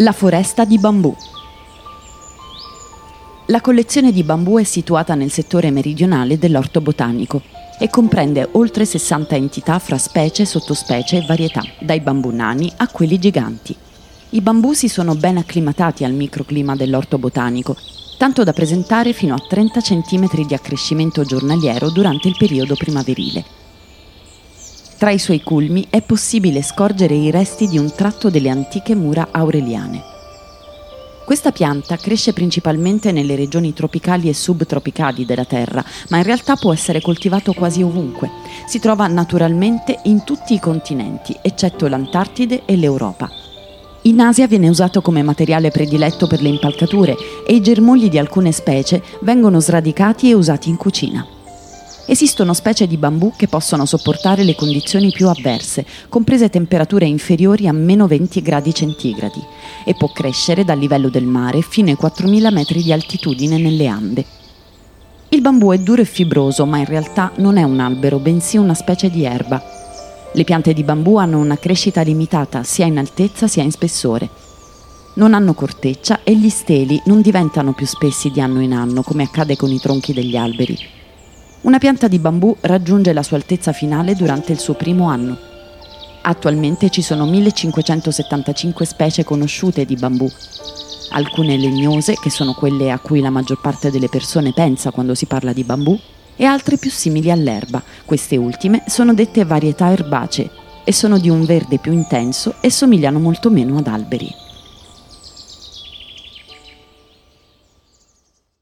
La foresta di bambù. La collezione di bambù è situata nel settore meridionale dell'orto botanico e comprende oltre 60 entità fra specie, sottospecie e varietà, dai bambù nani a quelli giganti. I bambù si sono ben acclimatati al microclima dell'orto botanico, tanto da presentare fino a 30 cm di accrescimento giornaliero durante il periodo primaverile. Tra i suoi culmi è possibile scorgere i resti di un tratto delle antiche mura aureliane. Questa pianta cresce principalmente nelle regioni tropicali e subtropicali della Terra, ma in realtà può essere coltivato quasi ovunque. Si trova naturalmente in tutti i continenti, eccetto l'Antartide e l'Europa. In Asia viene usato come materiale prediletto per le impalcature e i germogli di alcune specie vengono sradicati e usati in cucina. Esistono specie di bambù che possono sopportare le condizioni più avverse, comprese temperature inferiori a meno 20 gradi centigradi, e può crescere dal livello del mare fino ai 4.000 metri di altitudine nelle Ande. Il bambù è duro e fibroso, ma in realtà non è un albero, bensì una specie di erba. Le piante di bambù hanno una crescita limitata sia in altezza sia in spessore. Non hanno corteccia e gli steli non diventano più spessi di anno in anno, come accade con i tronchi degli alberi. Una pianta di bambù raggiunge la sua altezza finale durante il suo primo anno. Attualmente ci sono 1575 specie conosciute di bambù, alcune legnose, che sono quelle a cui la maggior parte delle persone pensa quando si parla di bambù, e altre più simili all'erba. Queste ultime sono dette varietà erbacee e sono di un verde più intenso e somigliano molto meno ad alberi.